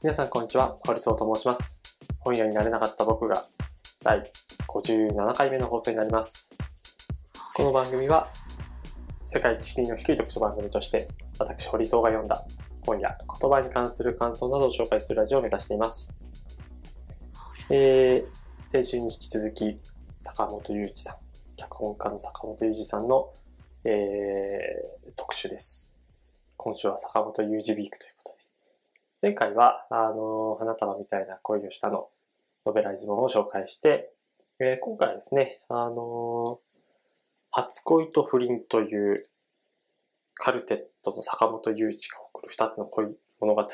皆さんこんにちは、堀総と申します。本屋になれなかった僕が第57回目の放送になります。この番組は世界知識の低い読書番組として私堀総が読んだ本や言葉に関する感想などを紹介するラジオを目指しています。えー、先週に引き続き坂本雄二さん、脚本家の坂本雄二さんの、えー、特集です。今週は坂本雄二ウィークということで、前回は、あの、花束みたいな恋をしたの、ノベライズ本を紹介して、えー今回はですね、あの、初恋と不倫というカルテットの坂本雄二が送る二つの恋物語と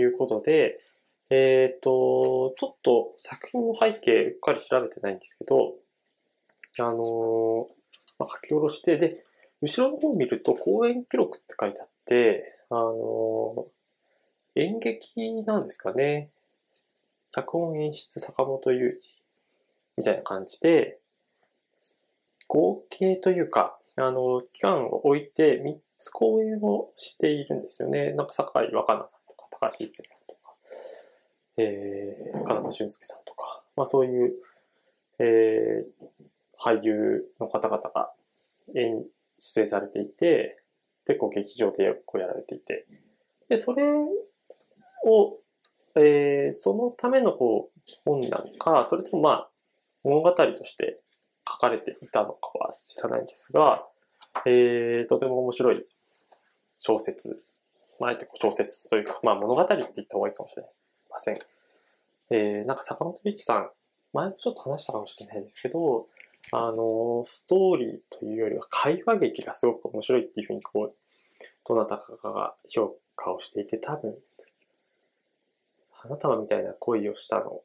いうことで、えっ、と、ちょっと作品の背景うっかり調べてないんですけど、あのまあ、書き下ろして、で、後ろの方を見ると公演記録って書いてあって、あの演劇なんですかね。脚本演出坂本雄二みたいな感じで、合計というか、あの、期間を置いて3つ公演をしているんですよね。なんか坂井若菜さんとか、高橋一生さんとか、えー、金間俊介さんとか、まあそういう、えー、俳優の方々が演出演されていて、で、こう劇場でこうやられていて、で、それを、えーそのためのこう本なのか、それともまあ物語として書かれていたのかは知らないんですが、えーとても面白い小説、まあ、えて小説というか、まあ物語って言った方がいいかもしれません。えーなんか坂本龍一さん、前もちょっと話したかもしれないですけど、あの、ストーリーというよりは会話劇がすごく面白いっていうふうにこう、どなたかが評価をしていて、多分、花束みたいな恋をしたの、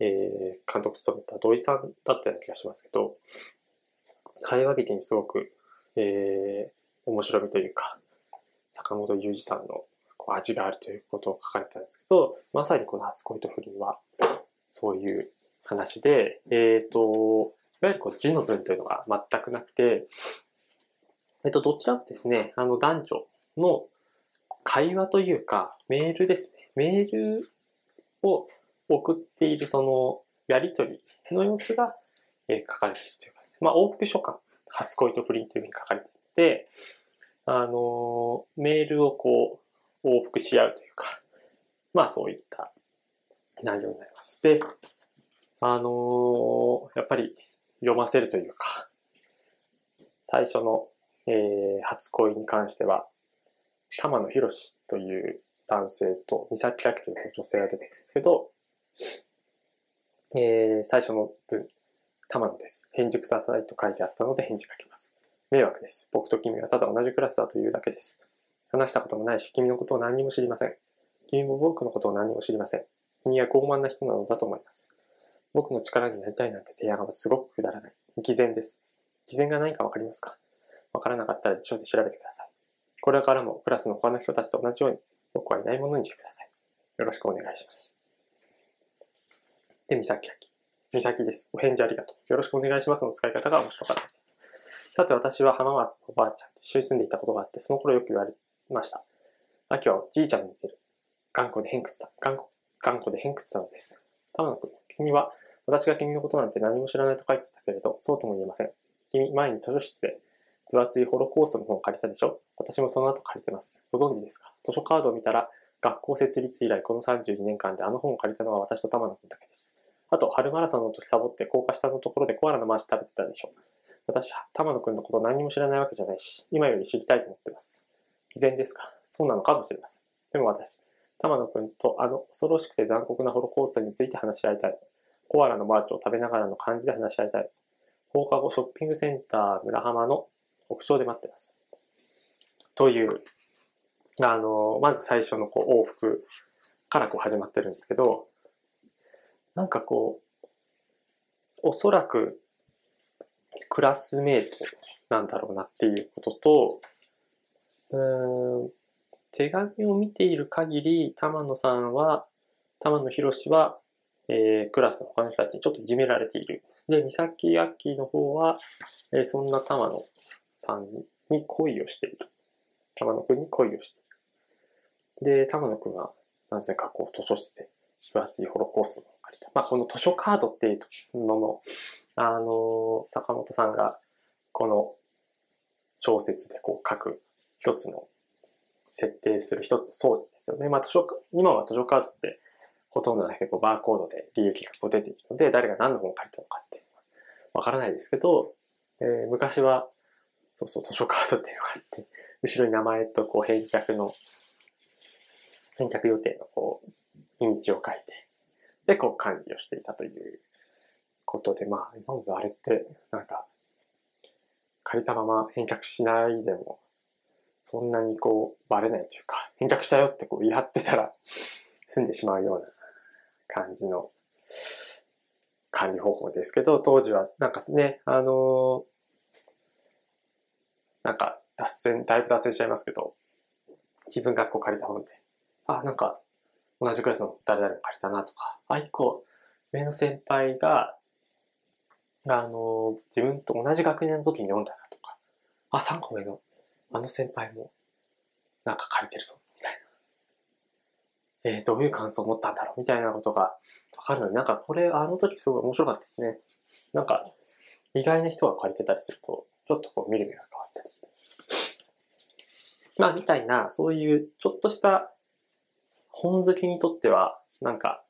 えー監督務めた土井さんだったような気がしますけど、会話劇にすごく、えー面白みというか、坂本雄二さんのこう味があるということを書かれたんですけど、まさにこの初恋と不倫は、そういう話で、えっ、と、いわゆるこう字の文というのが全くなくて、えっと、どちらもですね、あの男女の会話というか、メールですね。メールを送っているそのやりとりの様子が、え書かれているというかですね。まあ、往復書簡、初恋と不倫というふうに書かれていて、あのメールをこう、往復し合うというか、まあ、そういった内容になります。で、あのやっぱり読ませるというか、最初の、えー初恋に関しては、玉野博という男性と三崎明という女性が出てくるんですけど、えー最初の文、玉野です。返事くださいと書いてあったので返事書きます。迷惑です。僕と君はただ同じクラスだというだけです。話したこともないし、君のことを何にも知りません。君も僕のことを何にも知りません。君は傲慢な人なのだと思います。僕の力になりたいなんて提案はすごくくだらない。偽善です。偽善が何かわかりますか？わからなかったら辞書で調べてください。これからもクラスの他の人たちと同じように僕はいないものにしてください。よろしくお願いします。で、三崎明。三崎です。お返事ありがとう。よろしくお願いしますの使い方が面白かったです。さて、私は浜松のおばあちゃんと一緒に住んでいたことがあって、その頃よく言われました。秋はおじいちゃんに似てる。頑固で偏屈だ。頑固頑固で偏屈なのです。玉野君、君は私が君のことなんて何も知らないと書いてたけれど、そうとも言えません。君、前に図書室で分厚いホロコーストの本を借りたでしょ？私もその後借りてます。ご存知ですか？図書カードを見たら、学校設立以来この32年間であの本を借りたのは私と玉野君だけです。あと、春マラソンの時サボって高架下のところでコアラのマーチ食べてたでしょ？私、玉野君のこと何にも知らないわけじゃないし、今より知りたいと思ってます。偽善ですか？そうなのかもしれません。でも私、玉野君とあの恐ろしくて残酷なホロコーストについて話し合いたい。コアラのマーチを食べながらの感じで話し合いたい。放課後ショッピングセンター村浜の屋上で待ってます。という、あの、まず最初のこう往復からこう始まってるんですけど、なんかこう、おそらくクラスメートなんだろうなっていうことと、うん、手紙を見ている限り、玉野さんは、玉野博は、えークラスの他の人たちにちょっといじめられている。で、三崎明の方は、えーそんな玉野さんに恋をしている。玉野くんに恋をしている。で、玉野くんはなぜかこう図書室で分厚いホロコースを借りた。まあこの図書カードっていうのも、あの、坂本さんがこの小説でこう書く一つの設定する一つの装置ですよね。まあ図書、今は図書カードってほとんどだけこうバーコードで利益がこう出ているので、誰が何の本を借りたのかってわからないですけど、えー、昔は、そうそう図書カードっていうのがあって、後ろに名前とこう返却の、返却予定のこう、日にちを書いて、で、こう管理をしていたということで、まあ、今まであれって、なんか、借りたまま返却しないでも、そんなにこう、バレないというか、返却したよってこう言い張ってたら、済んでしまうような感じの管理方法ですけど、当時はなんかね、あのなんか脱線、だいぶ脱線しちゃいますけど、自分がこう借りた本で、あ、なんか同じクラスの誰々も借りたなとか、あ、一個上の先輩が、あの自分と同じ学年の時に読んだなとか、あ、3個上のあの先輩もなんか借りてるぞ、みたいな。えー、どういう感想を持ったんだろうみたいなことがわかるのになんかこれあの時すごい面白かったですね。なんか意外な人が借りてたりすると、ちょっとこう見る目がったりして。まあみたいな、そういうちょっとした本好きにとっては、なんか、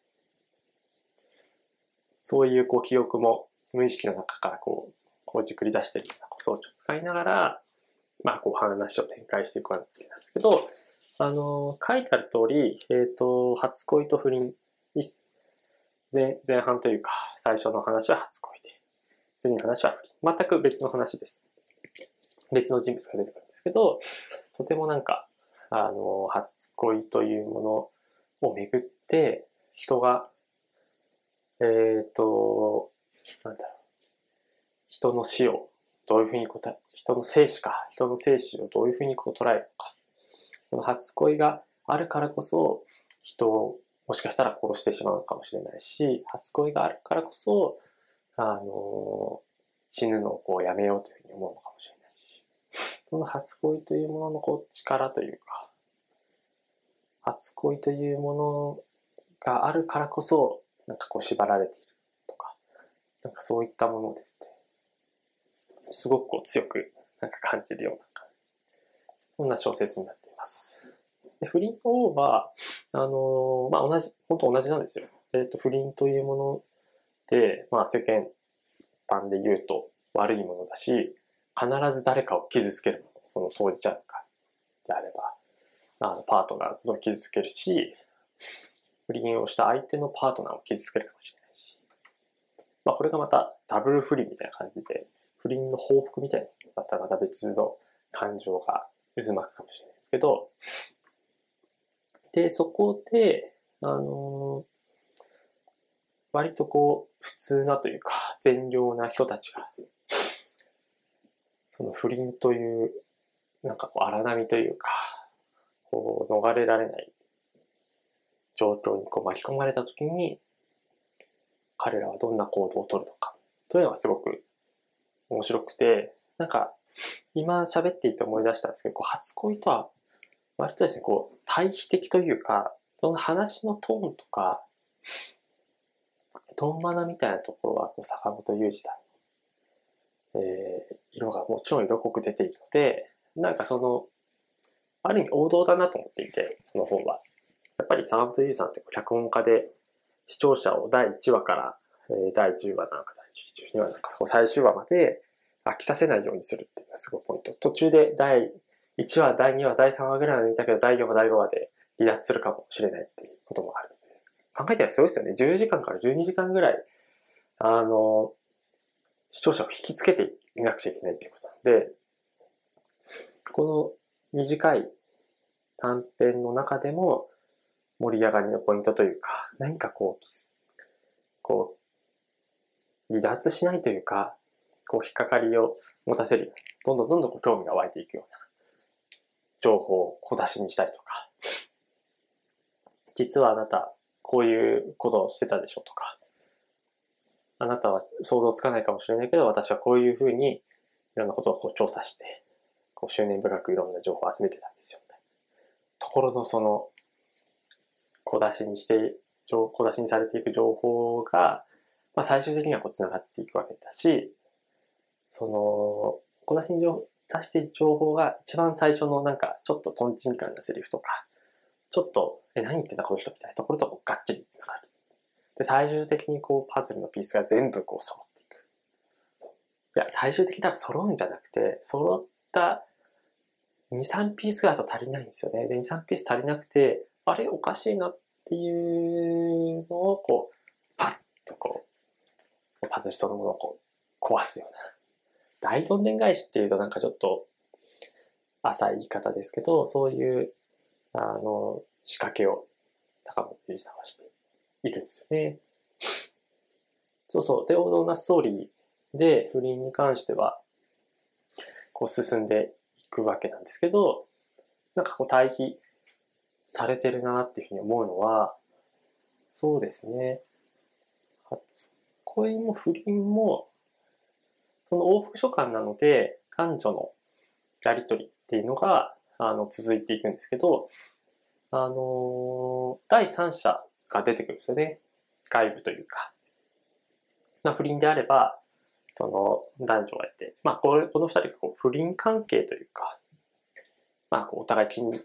そういうこう記憶も無意識の中からこう、こうじくり出してるような装置を使いながら、まあこう話を展開していくわけなんですけど、あの、書いてある通り、えっ、ー、と、初恋と不倫、前前半というか、最初の話は初恋で、次の話は不倫。全く別の話です。別の人物が出てくるんですけど、とてもなんか、あの、初恋というものをめぐって、人が、えっ、ー、と、なんだろう、人の死をどういうふうに答え、人の生死か、人の生死をどういうふうにこう捉えるのか。その初恋があるからこそ、人をもしかしたら殺してしまうかもしれないし、初恋があるからこそ、あの、死ぬのをこうやめようというふうに思うのかもしれない。し、その初恋というもののこう力というか、初恋というものがあるからこそ、なんかこう縛られているとか、なんかそういったものですね。すごくこう強くなんか感じるような、そんな小説になっています。で不倫の方は、あのー、まあ、同じ、本当同じなんですよ。えっ、ー、と、不倫というもので、まあ、世間般で言うと悪いものだし、必ず誰かを傷つけるもの、その当事者かであれば、あの、パートナーを傷つけるし、不倫をした相手のパートナーを傷つけるかもしれないし、まあ、これがまたダブル不倫みたいな感じで、不倫の報復みたいなだったらまた別の感情が渦巻くかもしれないですけど、で、そこで、あのー、割とこう、普通なというか、善良な人たちが、その不倫という、なんかこう、荒波というか、こう、逃れられない状況にこう巻き込まれたときに、彼らはどんな行動をとるのか、というのがすごく面白くて、なんか、今喋っていて思い出したんですけど、こう初恋とは、割とですね、こう、対比的というか、その話のトーンとか、ドンマナみたいなところは、坂本雄二さん、えー、色がもちろん色濃く出ているので、なんかその、ある意味王道だなと思っていて、この本は。やっぱり坂本雄二さんって脚本家で、視聴者を第1話から、えー、第10話なんか第12話なんか最終話まで飽きさせないようにするっていうのがすごいポイント。途中で第1話、第2話、第3話ぐらいまで見たけど、第4話、第5話で離脱するかもしれないっていうこともあるので。考えたらすごいですよね。10時間から12時間ぐらい、あの、視聴者を引きつけていなくちゃいけないっていうことなんで、この短い短編の中でも盛り上がりのポイントというか、何かこう、こう、離脱しないというか、こう、引っかかりを持たせる、どんどんどんどんこう興味が湧いていくような情報を小出しにしたりとか、実はあなた、こういうことをしてたでしょうとか、あなたは想像つかないかもしれないけど、私はこういうふうにいろんなことをこう調査して、こう執念深くいろんな情報を集めてたんですよ。ところのその、小出しにして、小出しにされていく情報が、まあ、最終的にはこう繋がっていくわけだし、その、小出しに出している情報が一番最初のなんかちょっとトンチンカンなセリフとか、ちょっと、え、何言ってんだこの人みたいなところとこうガッチリ繋がる。で、最終的にこうパズルのピースが全部こう揃っていく。いや、最終的に多分揃うんじゃなくて、揃った2、3ピースがあと足りないんですよね。で、2、3ピース足りなくて、あれおかしいなっていうのをこう、パッとこう、パズルそのものをこう、壊すような。大どんでん返しっていうとなんかちょっと浅い言い方ですけど、そういう、あの、仕掛けを高本ゆりさんはしているんですよね。そうそう。で、王道なストーリーで不倫に関しては、こう進んでいくわけなんですけど、なんかこう対比されてるなっていうふうに思うのは、そうですね。初恋も不倫も、その往復書簡なので、男女のやりとりっていうのが、あの、続いていくんですけど、あの第三者が出てくるんですよね。外部というか。まあ、不倫であれば、その男女がいて、まあ、これこの二人がこう不倫関係というか、まあ、こうお互い気に、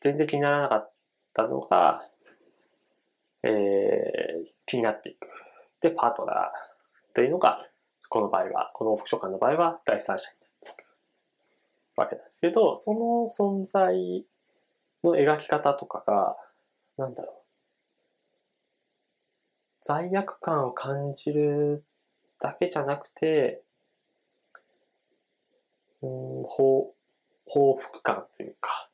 全然気にならなかったのが、えー、気になっていく。で、パートナーというのが、この場合は、この往復書簡の場合は第三者になっていくわけなんですけど、その存在の描き方とかが、なんだろう。罪悪感を感じるだけじゃなくて、うん、報、報復感というか、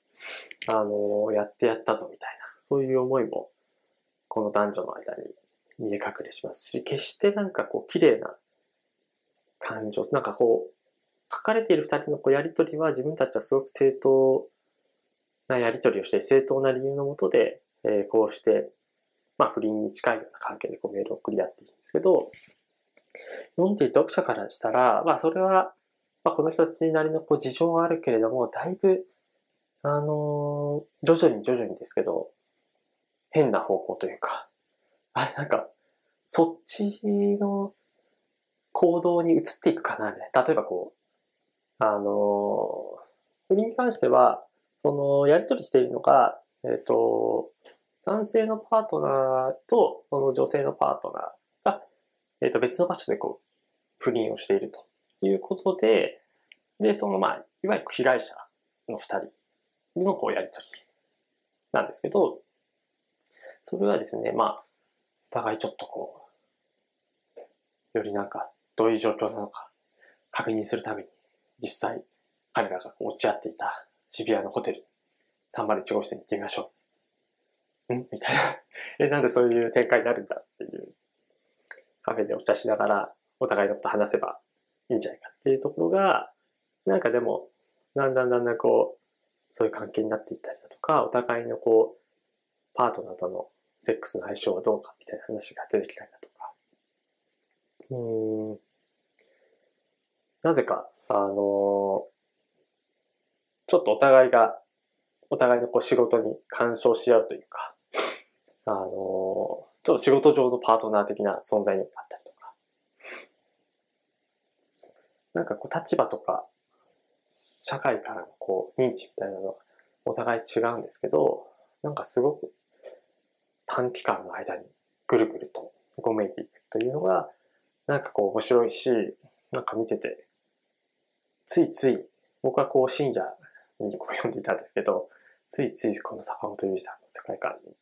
あの、やってやったぞみたいな、そういう思いも、この男女の間に見え隠れしますし、決してなんかこう、綺麗な感情、なんかこう、書かれている二人のこうやりとりは自分たちはすごく正当なやりとりをして、正当な理由のもとで、えーこうして、まあ不倫に近いような関係でこうメールを送り合っているんですけど、読んでいる読者からしたら、まあそれは、まあこの人たちなりのこう事情があるけれども、だいぶ、あのー徐々に徐々にですけど、変な方向というか、あれなんか、そっちの行動に移っていくかな、みたいな。例えばこう、あのー不倫に関しては、その、やりとりしているのが、えっ、と、男性のパートナーと、その女性のパートナーが、えっ、と、別の場所でこう、不倫をしているということで、で、その、まあ、いわゆる被害者の二人のこう、やりとりなんですけど、それはですね、まあ、お互いちょっとこう、よりなんか、どういう状況なのか、確認するために、実際、彼らが落ち合っていた渋谷のホテル、301号室に行ってみましょう。んみたいな。え、なんでそういう展開になるんだっていう。カフェでお茶しながら、お互いのこと話せばいいんじゃないかっていうところが、なんかでも、だんだんだんだんこう、そういう関係になっていったりだとか、お互いのこう、パートナーとのセックスの相性はどうかみたいな話が出てきたりだとか。うん。なぜか、あのちょっとお互いが、お互いのこう仕事に干渉し合うというか、あのちょっと仕事上のパートナー的な存在になったりとか、なんかこう立場とか、社会からのこう認知みたいなのがお互い違うんですけど、なんかすごく短期間の間にぐるぐるとごめいていくというのが、なんかこう面白いし、なんか見てて、ついつい僕はこう深夜にこう読んでいたんですけど、ついついこの坂本龍一さんの世界観に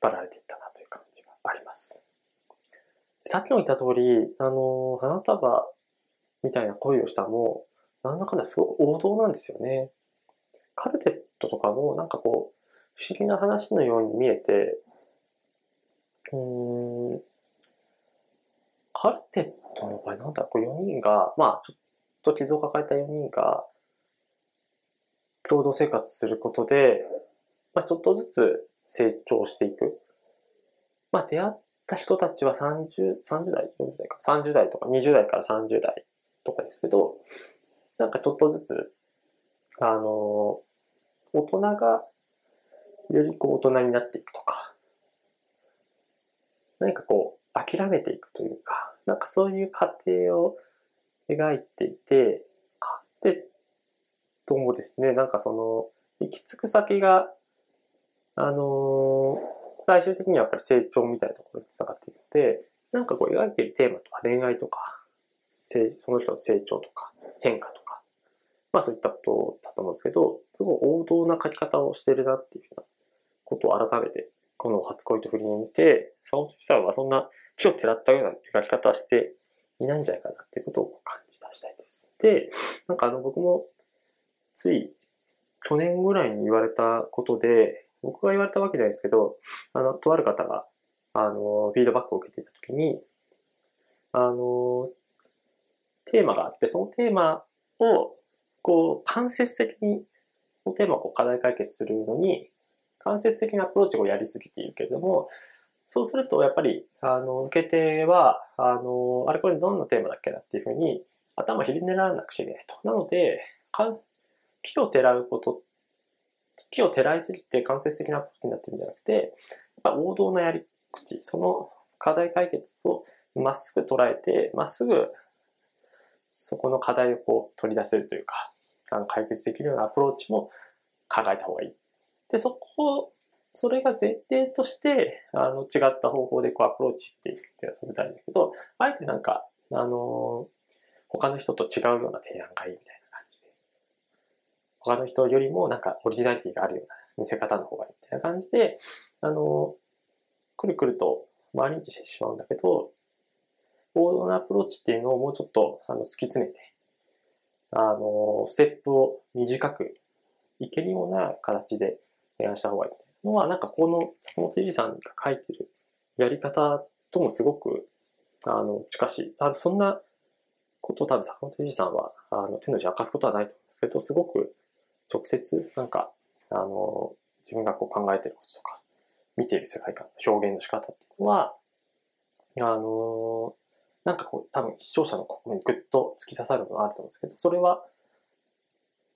張られていったなという感じがあります。さっきも言った通り、あの、花束みたいな恋をしたも、なんだかんだすごく王道なんですよね。カルテットとかもなんかこう、不思議な話のように見えて、うーん、カルテットの場合なんだろう、こう4人が、まあちょっと傷を抱えた4人が、共同生活することで、まあ、ちょっとずつ成長していく。まあ、出会った人たちは30、30代、40代か、30代とか20代から30代とかですけど、なんかちょっとずつ、あの、大人がよりこう大人になっていくとか、何かこう、諦めていくというか、なんかそういう過程を描いていて、かで、ともですね、なんかその、行き着く先が、あの、最終的にはやっぱり成長みたいなところにつながっているので、なんかこう描いているテーマとか恋愛とか、その人の成長とか変化とか、まあそういったことだと思うんですけど、すごい王道な書き方をしてるなっていうようなことを改めて、この初恋と不倫を見て、坂本さんはそんな木をてらったような描き方はしていないんじゃないかなっていうことを感じ出したいです。で、なんかあの僕もつい去年ぐらいに言われたことで、僕が言われたわけじゃないですけど、あの、とある方が、あの、フィードバックを受けていたときに、あの、テーマがあって、そのテーマを、こう、間接的に、そのテーマをこう課題解決するのに、間接的なアプローチをやりすぎているけれども、そうすると、やっぱり、あの、受け手は、あの、あれこれどんなテーマだっけなっていうふうに、頭ひりねらなくちゃいけないと。なので、木をてらうことっ、木をてらいすぎて間接的なことになってるんじゃなくて、やっぱ王道なやり口、その課題解決をまっすぐ捉えて、まっすぐそこの課題をこう取り出せるというか、あの解決できるようなアプローチも考えた方がいい。で、そこ、それが前提として、あの、違った方法でこうアプローチしていくっていうのはそれ大事だけど、あえてなんか、あの、他の人と違うような提案がいいみたいな、他の人よりもなんかオリジナリティがあるような見せ方の方がいいみたいな感じで、あの、くるくると回り道してしまうんだけど、王道なアプローチっていうのをもうちょっとあの突き詰めて、あの、ステップを短くいけるような形で提案した方がいいのは、なんかこの坂本二さんが書いてるやり方ともすごく、あの、近しい。あそんなことを多分坂本二さんは、あの、手の内明かすことはないと思うんですけど、すごく直接、なんか、あの、自分がこう考えてることとか、見ている世界観の表現の仕方っていうのは、あの、なんかこう、多分視聴者の心にぐっと突き刺さるものがあると思うんですけど、それは、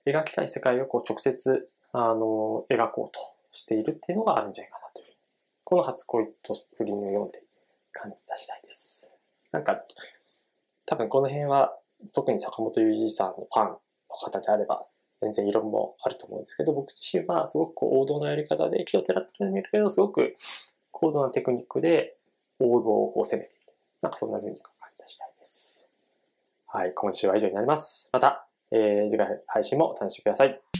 描きたい世界をこう直接、あの、描こうとしているっていうのがあるんじゃないかなという。この初恋と不倫を読んで感じ出したいです。なんか、多分この辺は、特に坂本龍二さんのファンの方であれば、全然異論もあると思うんですけど、僕自身はすごくこう王道のやり方で気をてらってるんだけど、すごく高度なテクニックで王道をこう攻めている。なんかそんな風に感じしたいです。はい、今週は以上になります。また、えー、次回配信もお楽しみください。